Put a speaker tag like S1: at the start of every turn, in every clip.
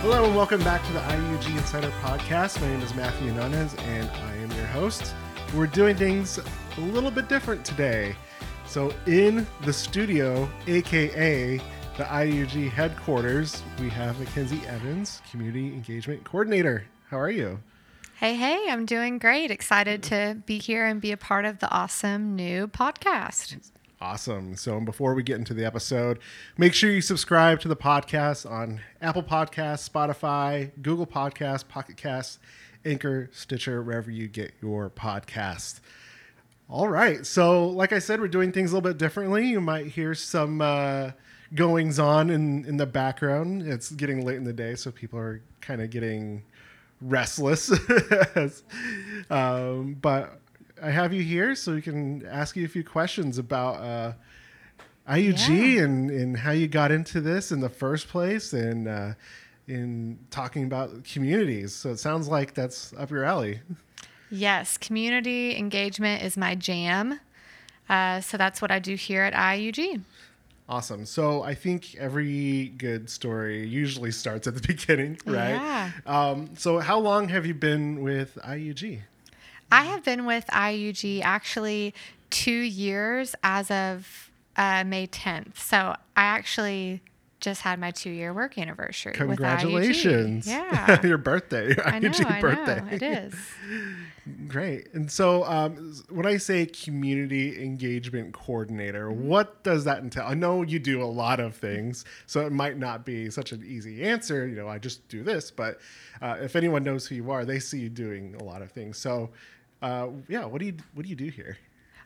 S1: Hello and welcome back to the IUG Insider Podcast. My name is Matthew Nunes and I am your host. We're doing things a little bit different today. So, in the studio, aka the IUG headquarters, we have Mackenzie Evans, Community Engagement Coordinator. How are you?
S2: Hey, hey, I'm doing great. Excited to be here and be a part of the awesome new podcast.
S1: Awesome. So before we get into the episode, make sure you subscribe to the podcast on Apple Podcasts, Spotify, Google Podcasts, Pocket Casts, Anchor, Stitcher, wherever you get your podcast. All right. So, like I said, we're doing things a little bit differently. You might hear some uh, goings on in, in the background. It's getting late in the day, so people are kind of getting restless. um, but I have you here so we can ask you a few questions about uh, IUG
S2: Yeah.
S1: and, and how you got into this in the first place and uh, in talking about communities. So it sounds like that's up your alley.
S2: Yes, community engagement is my jam. Uh, so that's what I do here at IUG.
S1: Awesome. So I think every good story usually starts at the beginning, right?
S2: Yeah.
S1: Um, so how long have you been with IUG?
S2: I have been with IUG actually two years as of uh, May 10th. So I actually just had my two year work anniversary. with IUG.
S1: Congratulations.
S2: Yeah.
S1: your birthday. Your
S2: I know,
S1: IUG
S2: I
S1: birthday.
S2: know. It is.
S1: Great. And so, um, when I say community engagement coordinator,
S2: Mm-hmm.
S1: what does that entail? I know you do a lot of things, so it might not be such an easy answer. You know, I just do this, but uh, if anyone knows who you are, they see you doing a lot of things. So, uh, yeah, what do you what do you do here?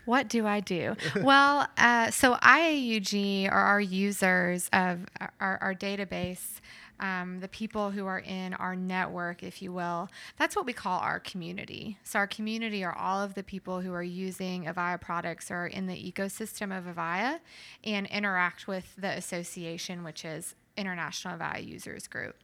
S2: What do I do? well, uh, so IAUG are our users of our, our database, um, the people who are in our network, if you will. That's what we call our community. So, our community are all of the people who are using Avaya products or in the ecosystem of Avaya and interact with the association, which is International Avaya Users Group.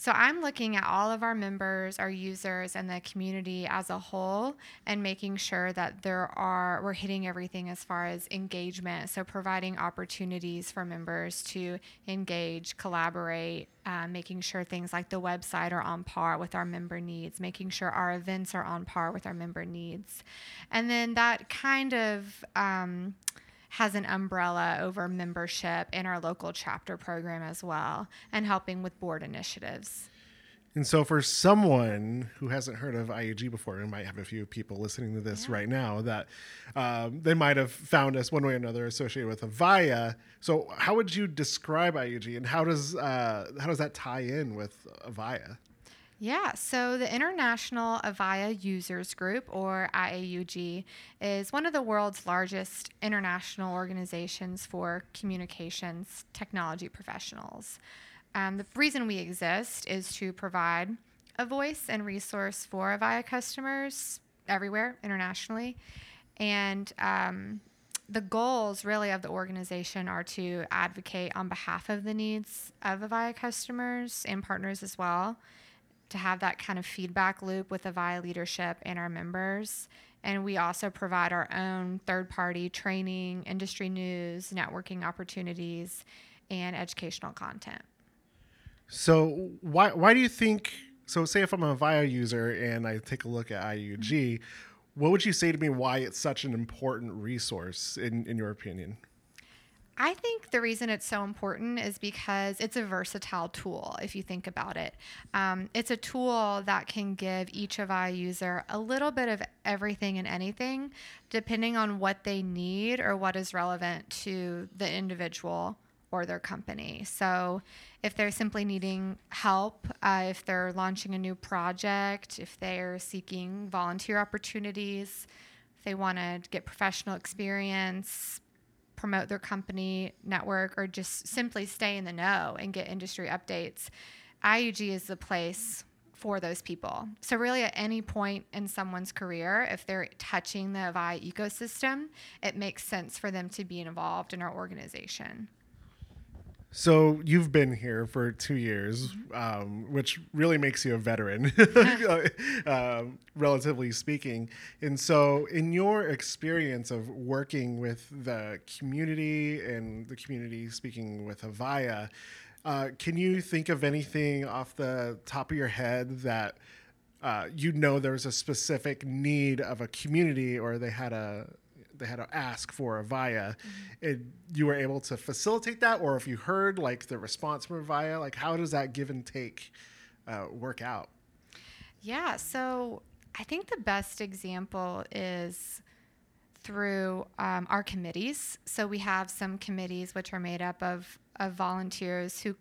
S2: So I'm looking at all of our members, our users, and the community as a whole, and making sure that there are we're hitting everything as far as engagement. So providing opportunities for members to engage, collaborate, uh, making sure things like the website are on par with our member needs, making sure our events are on par with our member needs, and then that kind of. Um, has an umbrella over membership in our local chapter program as well and helping with board initiatives.
S1: And so, for someone who hasn't heard of IUG before, and might have a few people listening to this right now that um, they might have found us one way or another associated with Avaya. So, how would you describe IUG, and how does uh, how does that tie in with Avaya?
S2: Yeah, so the International Avaya Users Group, or IAUG, is one of the world's largest international organizations for communications technology professionals. Um, the reason we exist is to provide a voice and resource for Avaya customers everywhere internationally. And um, the goals really of the organization are to advocate on behalf of the needs of Avaya customers and partners as well to have that kind of feedback loop with Avaya leadership and our members. And we also provide our own third party training, industry news, networking opportunities, and educational content.
S1: So, why why do you think? So, say if I'm a Avaya user and I take a look at IUG, what would you say to me why it's such an important resource in in your opinion?
S2: I think the reason it's so important is because it's a versatile tool, if you think about it. Um, it's a tool that can give each of our user a little bit of everything and anything, depending on what they need or what is relevant to the individual or their company. So, if they're simply needing help, uh, if they're launching a new project, if they're seeking volunteer opportunities, if they want to get professional experience, promote their company network or just simply stay in the know and get industry updates, IUG is the place for those people. So, really, at any point in someone's career, if they're touching the Avaya ecosystem, it makes sense for them to be involved in our organization.
S1: So you've been here for two years, um, which really makes you a veteran, um, relatively speaking. And so, in your experience of working with the community and the community speaking with Avaya, Uh, can you think of anything off the top of your head that uh, you know there was a specific need of a community or they had a they had to ask for Avaya, mm-hmm. you were able to facilitate that, or if you heard like the response from Avaya, like how does that give and take uh, work out?
S2: Yeah, so I think the best example is through um, our committees. So we have some committees which are made up of, of volunteers who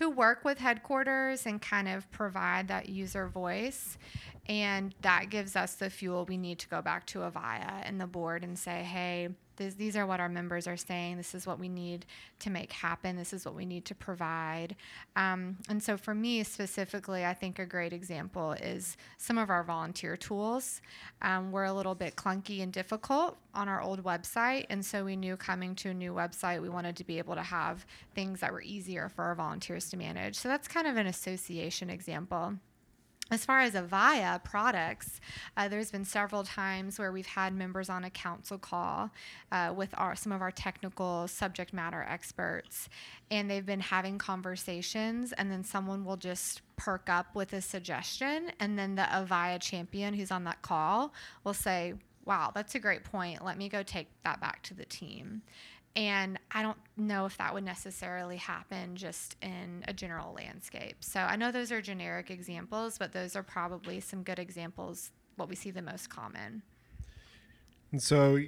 S2: who work with headquarters and kind of provide that user voice. And that gives us the fuel we need to go back to Avaya and the board and say, hey, this, these are what our members are saying. This is what we need to make happen. This is what we need to provide. Um, and so, for me specifically, I think a great example is some of our volunteer tools. Um, we're a little bit clunky and difficult on our old website. And so, we knew coming to a new website, we wanted to be able to have things that were easier for our volunteers to manage. So, that's kind of an association example. As far as Avaya products, uh, there's been several times where we've had members on a council call uh, with our some of our technical subject matter experts, and they've been having conversations, and then someone will just perk up with a suggestion, and then the Avaya champion who's on that call will say, "Wow, that's a great point. Let me go take that back to the team." And I don't know if that would necessarily happen just in a general landscape. So I know those are generic examples, but those are probably some good examples, what we see the most common.
S1: And so,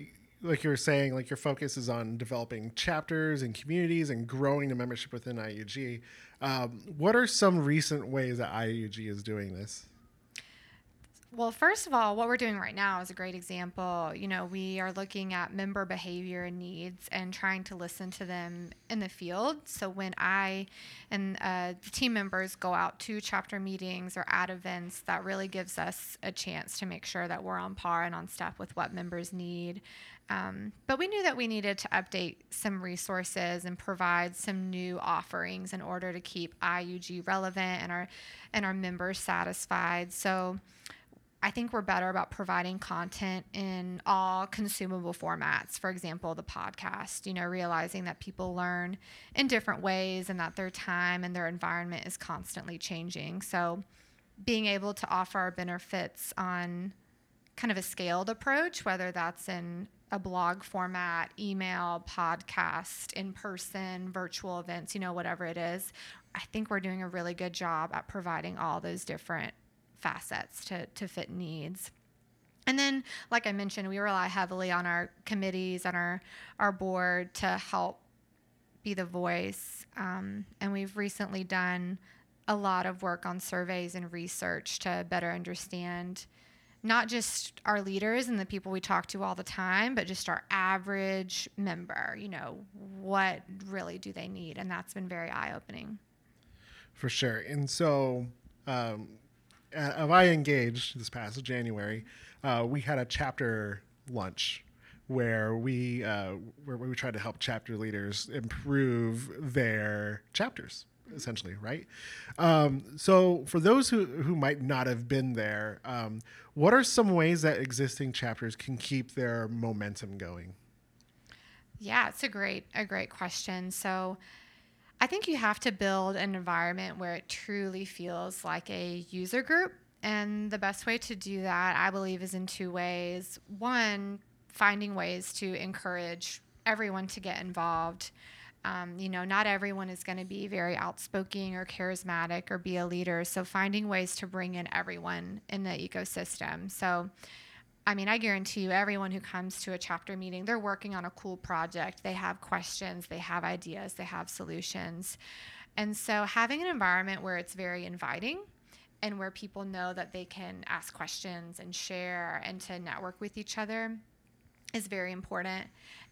S1: like you were saying, like your focus is on developing chapters and communities and growing the membership within IUG. Um, what are some recent ways that IUG is doing this?
S2: Well, first of all, what we're doing right now is a great example. You know, we are looking at member behavior and needs and trying to listen to them in the field. So when I and uh, the team members go out to chapter meetings or at events, that really gives us a chance to make sure that we're on par and on step with what members need. Um, but we knew that we needed to update some resources and provide some new offerings in order to keep IUG relevant and our and our members satisfied. So I think we're better about providing content in all consumable formats. For example, the podcast, you know, realizing that people learn in different ways and that their time and their environment is constantly changing. So, being able to offer our benefits on kind of a scaled approach, whether that's in a blog format, email, podcast, in person, virtual events, you know, whatever it is, I think we're doing a really good job at providing all those different facets to, to fit needs. And then, like I mentioned, we rely heavily on our committees and our, our board to help be the voice. Um, and we've recently done a lot of work on surveys and research to better understand not just our leaders and the people we talk to all the time, but just our average member. You know, what really do they need? And that's been very eye opening.
S1: For sure. And so, um, uh, I engaged this past January, uh, we had a chapter lunch where we uh, where we tried to help chapter leaders improve their chapters essentially right? Um, so for those who, who might not have been there um, what are some ways that existing chapters can keep their momentum going?
S2: Yeah it's a great a great question. So I think you have to build an environment where it truly feels like a user group. And the best way to do that, I believe, is in two ways. One, finding ways to encourage everyone to get involved. Um, you know, not everyone is going to be very outspoken or charismatic or be a leader. So, finding ways to bring in everyone in the ecosystem. So, I mean, I guarantee you, everyone who comes to a chapter meeting, they're working on a cool project. They have questions, they have ideas, they have solutions. And so, having an environment where it's very inviting and where people know that they can ask questions and share and to network with each other is very important.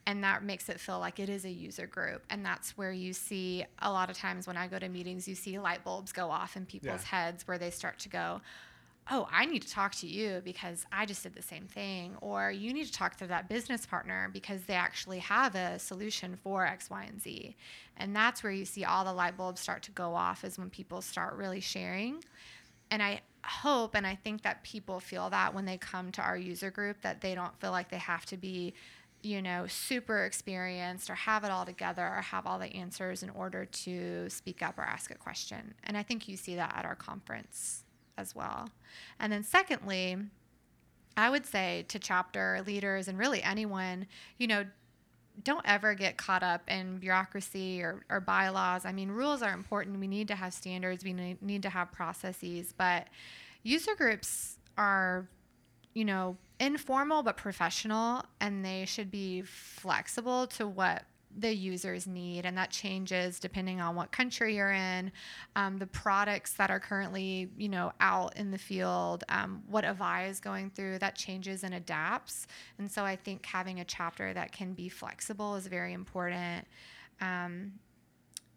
S2: And that makes it feel like it is a user group. And that's where you see a lot of times when I go to meetings, you see light bulbs go off in people's yeah. heads where they start to go, oh, I need to talk to you because I just did the same thing. Or you need to talk to that business partner because they actually have a solution for X, Y, and Z. And that's where you see all the light bulbs start to go off, is when people start really sharing. And I hope and I think that people feel that when they come to our user group, that they don't feel like they have to be you know, super experienced or have it all together or have all the answers in order to speak up or ask a question. And I think you see that at our conference as well. And then, secondly, I would say to chapter leaders and really anyone, you know, don't ever get caught up in bureaucracy or, or bylaws. I mean, rules are important. We need to have standards, we need to have processes, but user groups are, you know, informal but professional, and they should be flexible to what the users need, and that changes depending on what country you're in, um, the products that are currently, you know, out in the field, um, what Avaya is going through, that changes and adapts. And so I think having a chapter that can be flexible is very important. Um,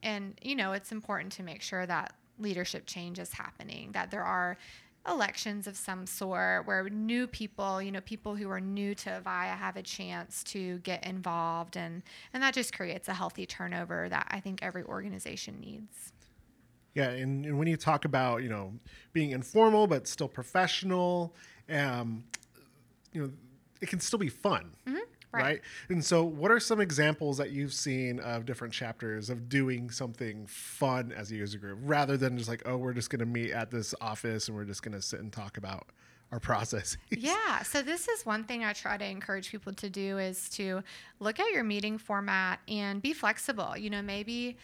S2: and you know, it's important to make sure that leadership change is happening, that there are elections of some sort where new people, you know, people who are new to Avaya have a chance to get involved and and that just creates a healthy turnover that I think every organization needs.
S1: Yeah, and, and when you talk about, you know, being informal but still professional, um, you know, it can still be fun. Mm-hmm. Right. right. And so, what are some examples that you've seen of different chapters of doing something fun as a user group rather than just like, oh, we're just going to meet at this office and we're just going to sit and talk about our processes?
S2: Yeah. So, this is one thing I try to encourage people to do is to look at your meeting format and be flexible. You know, maybe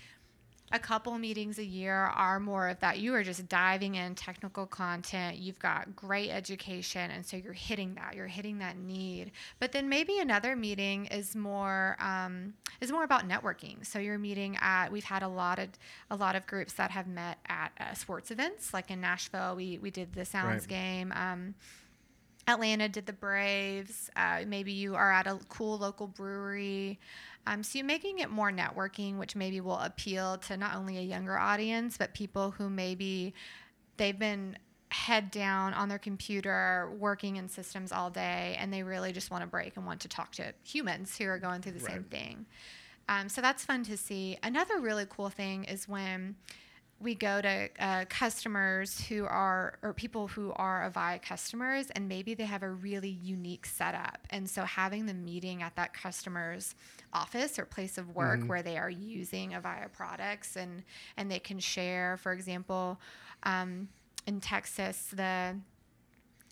S2: a couple meetings a year are more of that. You are just diving in technical content. You've got great education and so you're hitting that. You're hitting that need. But then maybe another meeting is more um, is more about networking. So you're meeting at we've had a lot of a lot of groups that have met at uh, sports events. Like in nashville we we did the sounds right. game. Um, Atlanta did the Braves. Uh, maybe you are at a cool local brewery. Um, so you're making it more networking, which maybe will appeal to not only a younger audience, but people who maybe they've been head down on their computer working in systems all day and they really just want to break and want to talk to humans who are going through the right. same thing. Um, so that's fun to see. Another really cool thing is when we go to uh, customers who are or people who are avaya customers and maybe they have a really unique setup and so having the meeting at that customer's office or place of work mm-hmm. where they are using avaya products and and they can share for example um, in texas the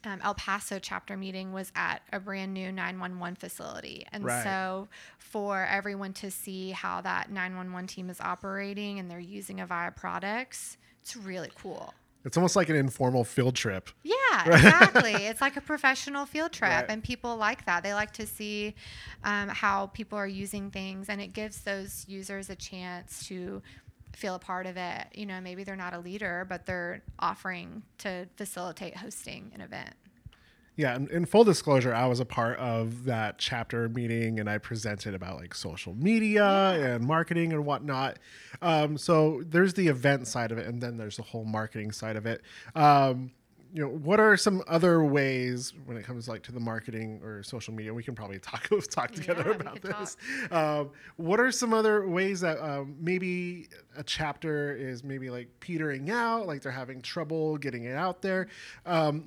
S2: um, El Paso chapter meeting was at a brand new 911 facility. And right. so, for everyone to see how that 911 team is operating and they're using Avaya products, it's really cool.
S1: It's almost like an informal field trip.
S2: Yeah, exactly. it's like a professional field trip, right. and people like that. They like to see um, how people are using things, and it gives those users a chance to feel a part of it. You know, maybe they're not a leader, but they're offering to facilitate hosting an event.
S1: Yeah, and in full disclosure, I was a part of that chapter meeting and I presented about like social media yeah. and marketing and whatnot. Um, so there's the event side of it, and then there's the whole marketing side of it. Um, you know what are some other ways when it comes like to the marketing or social media? We can probably talk talk together yeah, about this. Um, what are some other ways that um, maybe a chapter is maybe like petering out like they're having trouble getting it out there? Um,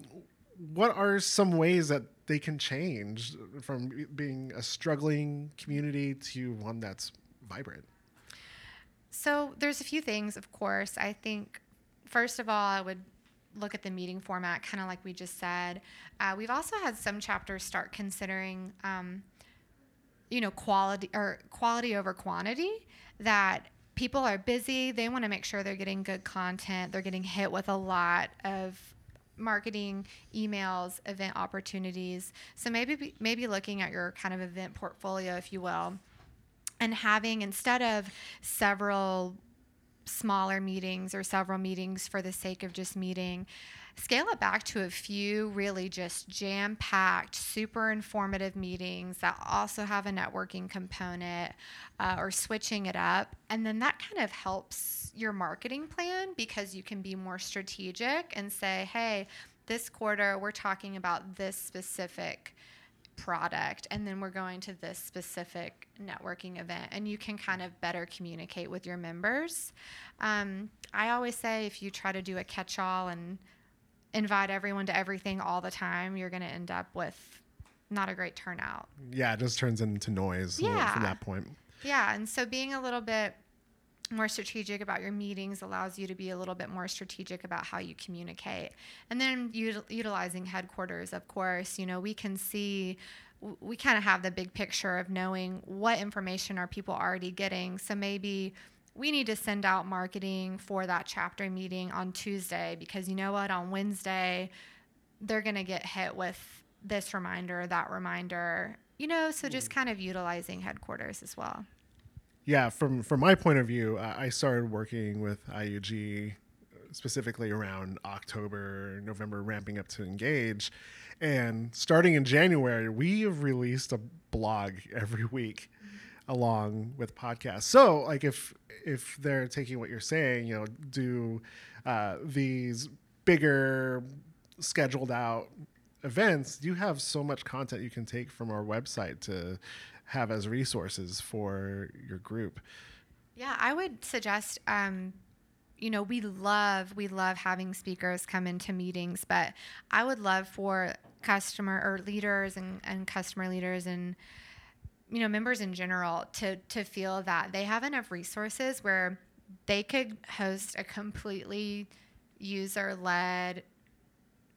S1: what are some ways that they can change from being a struggling community to one that's vibrant?
S2: So there's a few things of course. I think first of all i would look at the meeting format, kind of like we just said. Uh, we've also had some chapters start considering, um, you know, quality or quality over quantity. That people are busy, they want to make sure they're getting good content, they're getting hit with a lot of marketing emails event opportunities so maybe maybe looking at your kind of event portfolio if you will and having instead of several smaller meetings or several meetings for the sake of just meeting. Scale it back to a few really just jam packed, super informative meetings that also have a networking component uh, or switching it up. And then that kind of helps your marketing plan because you can be more strategic and say, hey, this quarter we're talking about this specific product and then we're going to this specific networking event and you can kind of better communicate with your members um, i always say if you try to do a catch-all and invite everyone to everything all the time you're going to end up with not a great turnout.
S1: Yeah, it just turns into noise
S2: Yeah.
S1: from that point.
S2: Yeah, and so being a little bit more strategic about your meetings allows you to be a little bit more strategic about how you communicate. And then util- utilizing headquarters, of course, you know, we can see we kind of have the big picture of knowing what information are people already getting. So maybe we need to send out marketing for that chapter meeting on Tuesday because you know what, on Wednesday they're going to get hit with this reminder, that reminder, you know, so just mm. kind of utilizing headquarters as well.
S1: Yeah, from from my point of view, I started working with IUG specifically around October, November, ramping up to engage, and starting in January, we have released a blog every week along with podcasts. So, like if if they're taking what you're saying, you know, do uh, these bigger scheduled out events, you have so much content you can take from our website to have as resources for your group.
S2: Yeah, I would suggest. Um, you know, we love we love having speakers come into meetings, but I would love for customer or leaders and, and customer leaders and you know members in general to to feel that they have enough resources where they could host a completely user led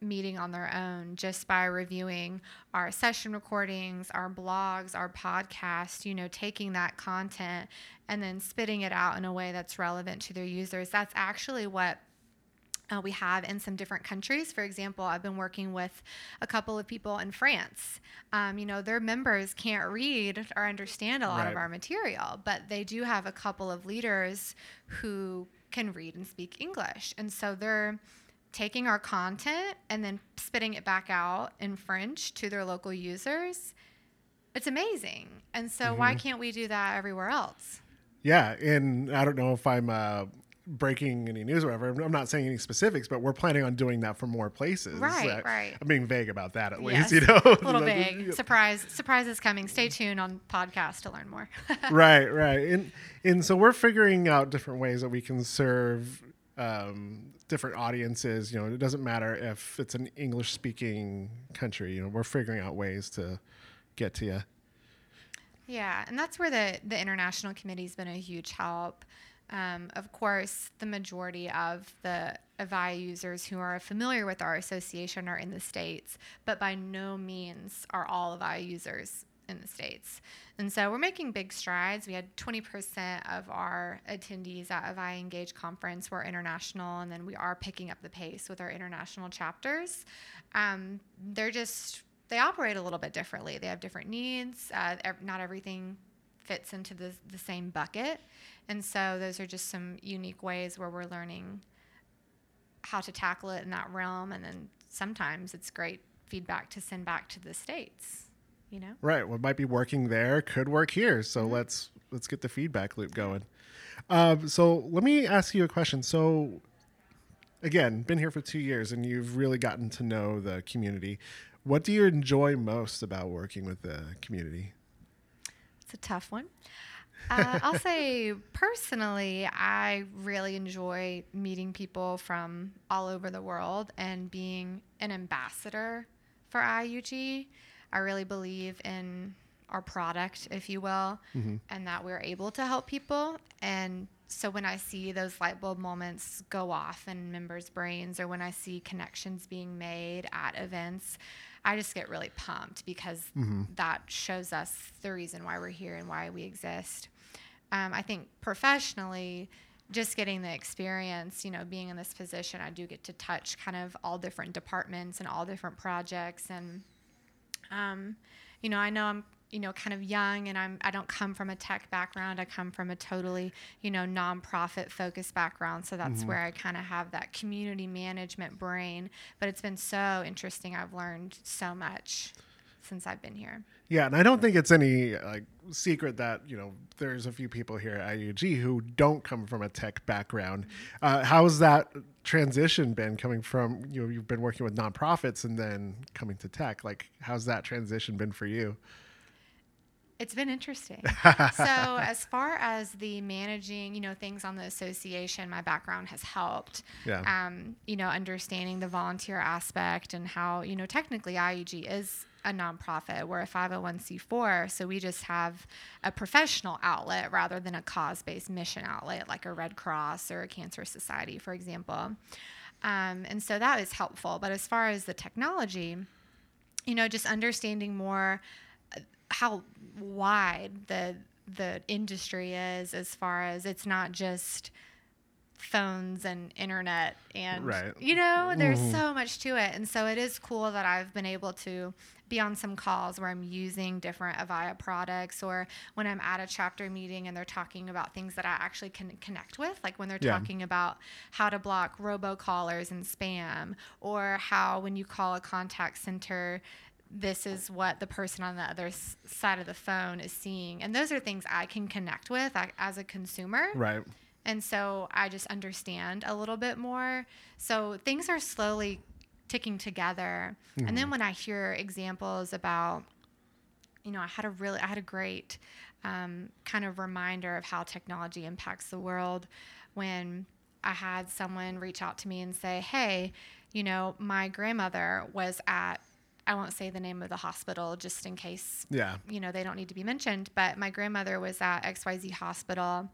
S2: meeting on their own just by reviewing our session recordings, our blogs, our podcast, you know, taking that content and then spitting it out in a way that's relevant to their users. That's actually what uh, we have in some different countries. For example, I've been working with a couple of people in France. Um, you know, their members can't read or understand a lot
S1: Right.
S2: of our material, but they do have a couple of leaders who can read and speak English. And so they're taking our content and then spitting it back out in French to their local users. It's amazing. And so why can't we do that everywhere else?
S1: Yeah, and I don't know if I'm uh, breaking any news or whatever. I'm not saying any specifics, but we're planning on doing that for more places.
S2: Right,
S1: Uh,
S2: right.
S1: I'm being vague about that at
S2: Yes.
S1: least, you know.
S2: A little big. Surprise. Surprise is coming. Stay tuned on podcast to learn more.
S1: right, right. And and so we're figuring out different ways that we can serve um, different audiences. You know, it doesn't matter if it's an English speaking country. You know, we're figuring out ways to get to you.
S2: Yeah, and that's where the the international committee's been a huge help. Um, of course, the majority of the Avaya users who are familiar with our association are in the states, but by no means are all Avaya users in the states. And so we're making big strides. We had 20% of our attendees at Avaya Engage conference were international, and then we are picking up the pace with our international chapters. Um, they're just they operate a little bit differently. They have different needs. Uh, ev- not everything fits into the, the same bucket. And so those are just some unique ways where we're learning how to tackle it in that realm. And then sometimes it's great feedback to send back to the States, you know?
S1: Right. What might be working there could work here. So let's let's get the feedback loop going. Um, so let me ask you a question. So again, been here for two years, and you've really gotten to know the community. What do you enjoy most about working with the community?
S2: It's a tough one. Uh, I'll say personally, I really enjoy meeting people from all over the world and being an ambassador for IUG. I really believe in our product, if you will, and that we're able to help people. And so when I see those light bulb moments go off in members' brains, or when I see connections being made at events, I just get really pumped because that shows us the reason why we're here and why we exist. Um, I think professionally, just getting the experience, you know, being in this position, I do get to touch kind of all different departments and all different projects. And, um, you know, I know I'm, you know, kind of young and I'm, I don't come from a tech background. I come from a totally, you know, nonprofit focused background. So that's where I kind of have that community management brain. But it's been so interesting. I've learned so much since I've been here.
S1: Yeah, and I don't think it's any like secret that you know there's a few people here at IUG who don't come from a tech background. Uh, how's that transition been coming from you know you've been working with nonprofits and then coming to tech? Like, how's that transition been for you?
S2: It's been interesting. so, as far as the managing, you know, things on the association, my background has helped.
S1: Yeah.
S2: Um, you know, understanding the volunteer aspect and how, you know, technically IUG is a nonprofit. We're a 501c4, so we just have a professional outlet rather than a cause based mission outlet like a Red Cross or a Cancer Society, for example. Um, and so that is helpful. But as far as the technology, you know, just understanding more uh, how wide the the industry is as far as it's not just phones and internet and
S1: Right.
S2: you know there's
S1: Mhm.
S2: so much to it and so it is cool that i've been able to be on some calls where i'm using different avaya products or when i'm at a chapter meeting and they're talking about things that i actually can connect with like when they're
S1: Yeah.
S2: talking about how to block robocallers and spam or how when you call a contact center this is what the person on the other side of the phone is seeing and those are things i can connect with as a consumer
S1: Right.
S2: And so I just understand a little bit more. So things are slowly ticking together. And then when I hear examples about, you know, I had a really, I had a great um, kind of reminder of how technology impacts the world when I had someone reach out to me and say, hey, you know, my grandmother was at, I won't say the name of the hospital just in case
S1: Yeah.
S2: you know, they don't need to be mentioned, but my grandmother was at XYZ hospital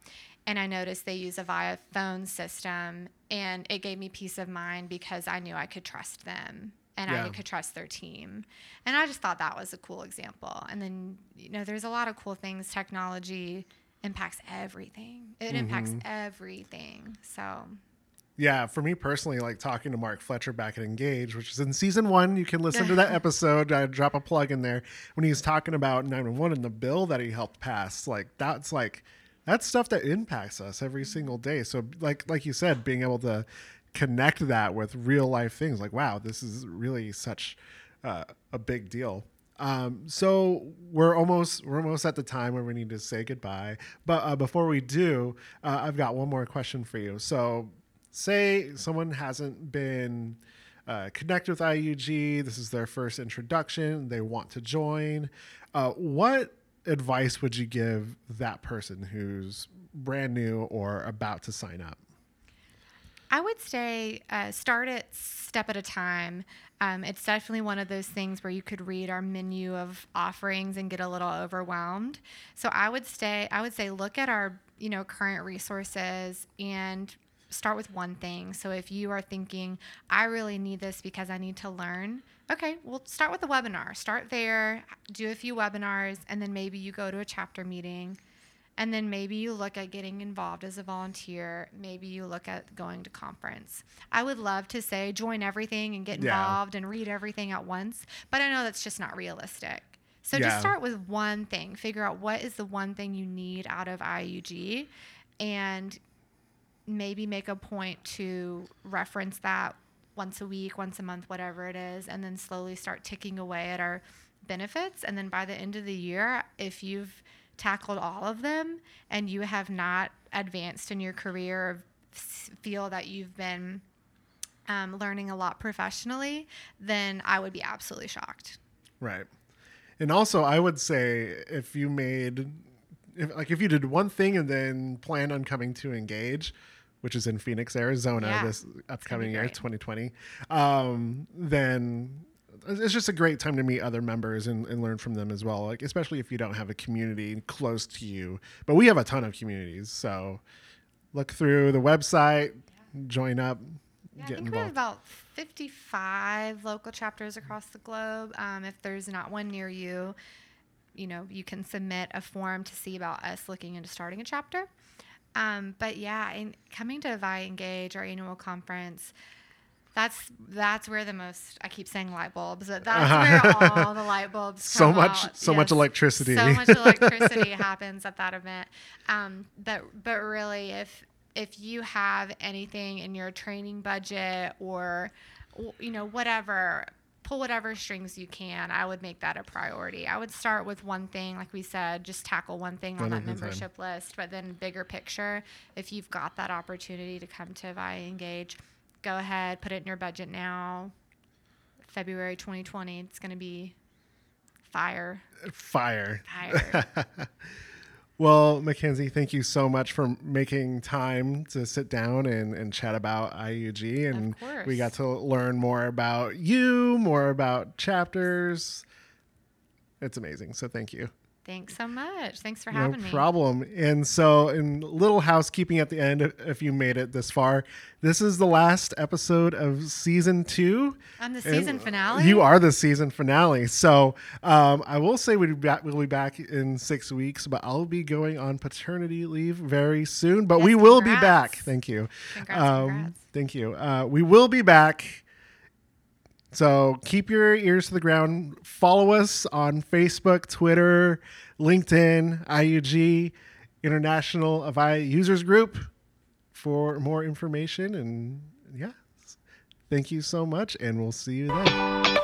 S2: and I noticed they use Avaya phone system and it gave me peace of mind because I knew I could trust them and
S1: Yeah.
S2: I could trust their team. And I just thought that was a cool example. And then, you know, there's a lot of cool things. Technology impacts everything. It impacts mm-hmm. everything. So,
S1: Yeah, for me personally, like talking to Mark Fletcher back at Engage, which is in season one, you can listen to that episode. I drop a plug in there when he's talking about 911 and the bill that he helped pass. Like that's like that's stuff that impacts us every single day. So like like you said, being able to connect that with real life things, like wow, this is really such uh, a big deal. Um, so we're almost we're almost at the time where we need to say goodbye. But uh, before we do, uh, I've got one more question for you. So say someone hasn't been uh, connected with IUG, this is their first introduction, they want to join. Uh, what advice would you give that person who's brand new or about to sign up?
S2: I would say uh, start it step at a time. Um, it's definitely one of those things where you could read our menu of offerings and get a little overwhelmed. So I would stay. I would say look at our you know current resources and start with one thing. So if you are thinking, I really need this because I need to learn, okay, well, start with a webinar. Start there, do a few webinars, and then maybe you go to a chapter meeting. And then maybe you look at getting involved as a volunteer. Maybe you look at going to conference. I would love to say join everything and get
S1: Yeah.
S2: involved and read everything at once, but I know that's just not realistic. So
S1: Yeah.
S2: just start with one thing. Figure out what is the one thing you need out of IUG and maybe make a point to reference that once a week, once a month, whatever it is, and then slowly start ticking away at our benefits. And then by the end of the year, if you've tackled all of them and you have not advanced in your career or feel that you've been um, learning a lot professionally, then I would be absolutely shocked.
S1: Right. And also, I would say if you made, if, like, if you did one thing and then plan on coming to Engage, which is in Phoenix, Arizona,
S2: Yeah.
S1: this upcoming year, 2020, um, then it's just a great time to meet other members and, and learn from them as well. Like, especially if you don't have a community close to you. But we have a ton of communities, so look through the website, join up,
S2: Yeah, I
S1: get
S2: think we have about 55 local chapters across the globe. Um, if there's not one near you, you know, you can submit a form to see about us looking into starting a chapter. Um, but yeah, in coming to Avaya Engage, our annual conference, that's that's where the most I keep saying light bulbs. but That's where all the light bulbs.
S1: So
S2: come
S1: much-
S2: out.
S1: so much electricity.
S2: So much electricity happens at that event. Um, but but really, if if you have anything in your training budget or you know whatever pull whatever strings you can. I would make that a priority. I would start with one thing like we said just tackle one thing
S1: One
S2: on that
S1: a time.
S2: membership list but then bigger picture if you've got that opportunity to come to Avaya engage go ahead put it in your budget now. February 2020 it's going to be fire.
S1: Fire.
S2: fire
S1: Well, Mackenzie, thank you so much for making time to sit down and, and chat about IUG. And we got to learn more about you, more about chapters. It's amazing. So thank you.
S2: Thanks so much. Thanks for
S1: No
S2: having me.
S1: No problem. And so, in little housekeeping at the end, if- you made it this far, this is the last episode of season two.
S2: On the
S1: And
S2: season finale?
S1: You are the season finale. So um, I will say we'll be, back, we'll be back in six weeks, but I'll be going on paternity leave very soon. But
S2: Yes,
S1: we will be back. Thank you.
S2: Congrats,
S1: Um,
S2: congrats.
S1: Thank you. Uh, we will be back. So keep your ears to the ground. Follow us on Facebook, Twitter, LinkedIn, IUG, International Avaya Users Group for more information. And yeah, thank you so much, and we'll see you then.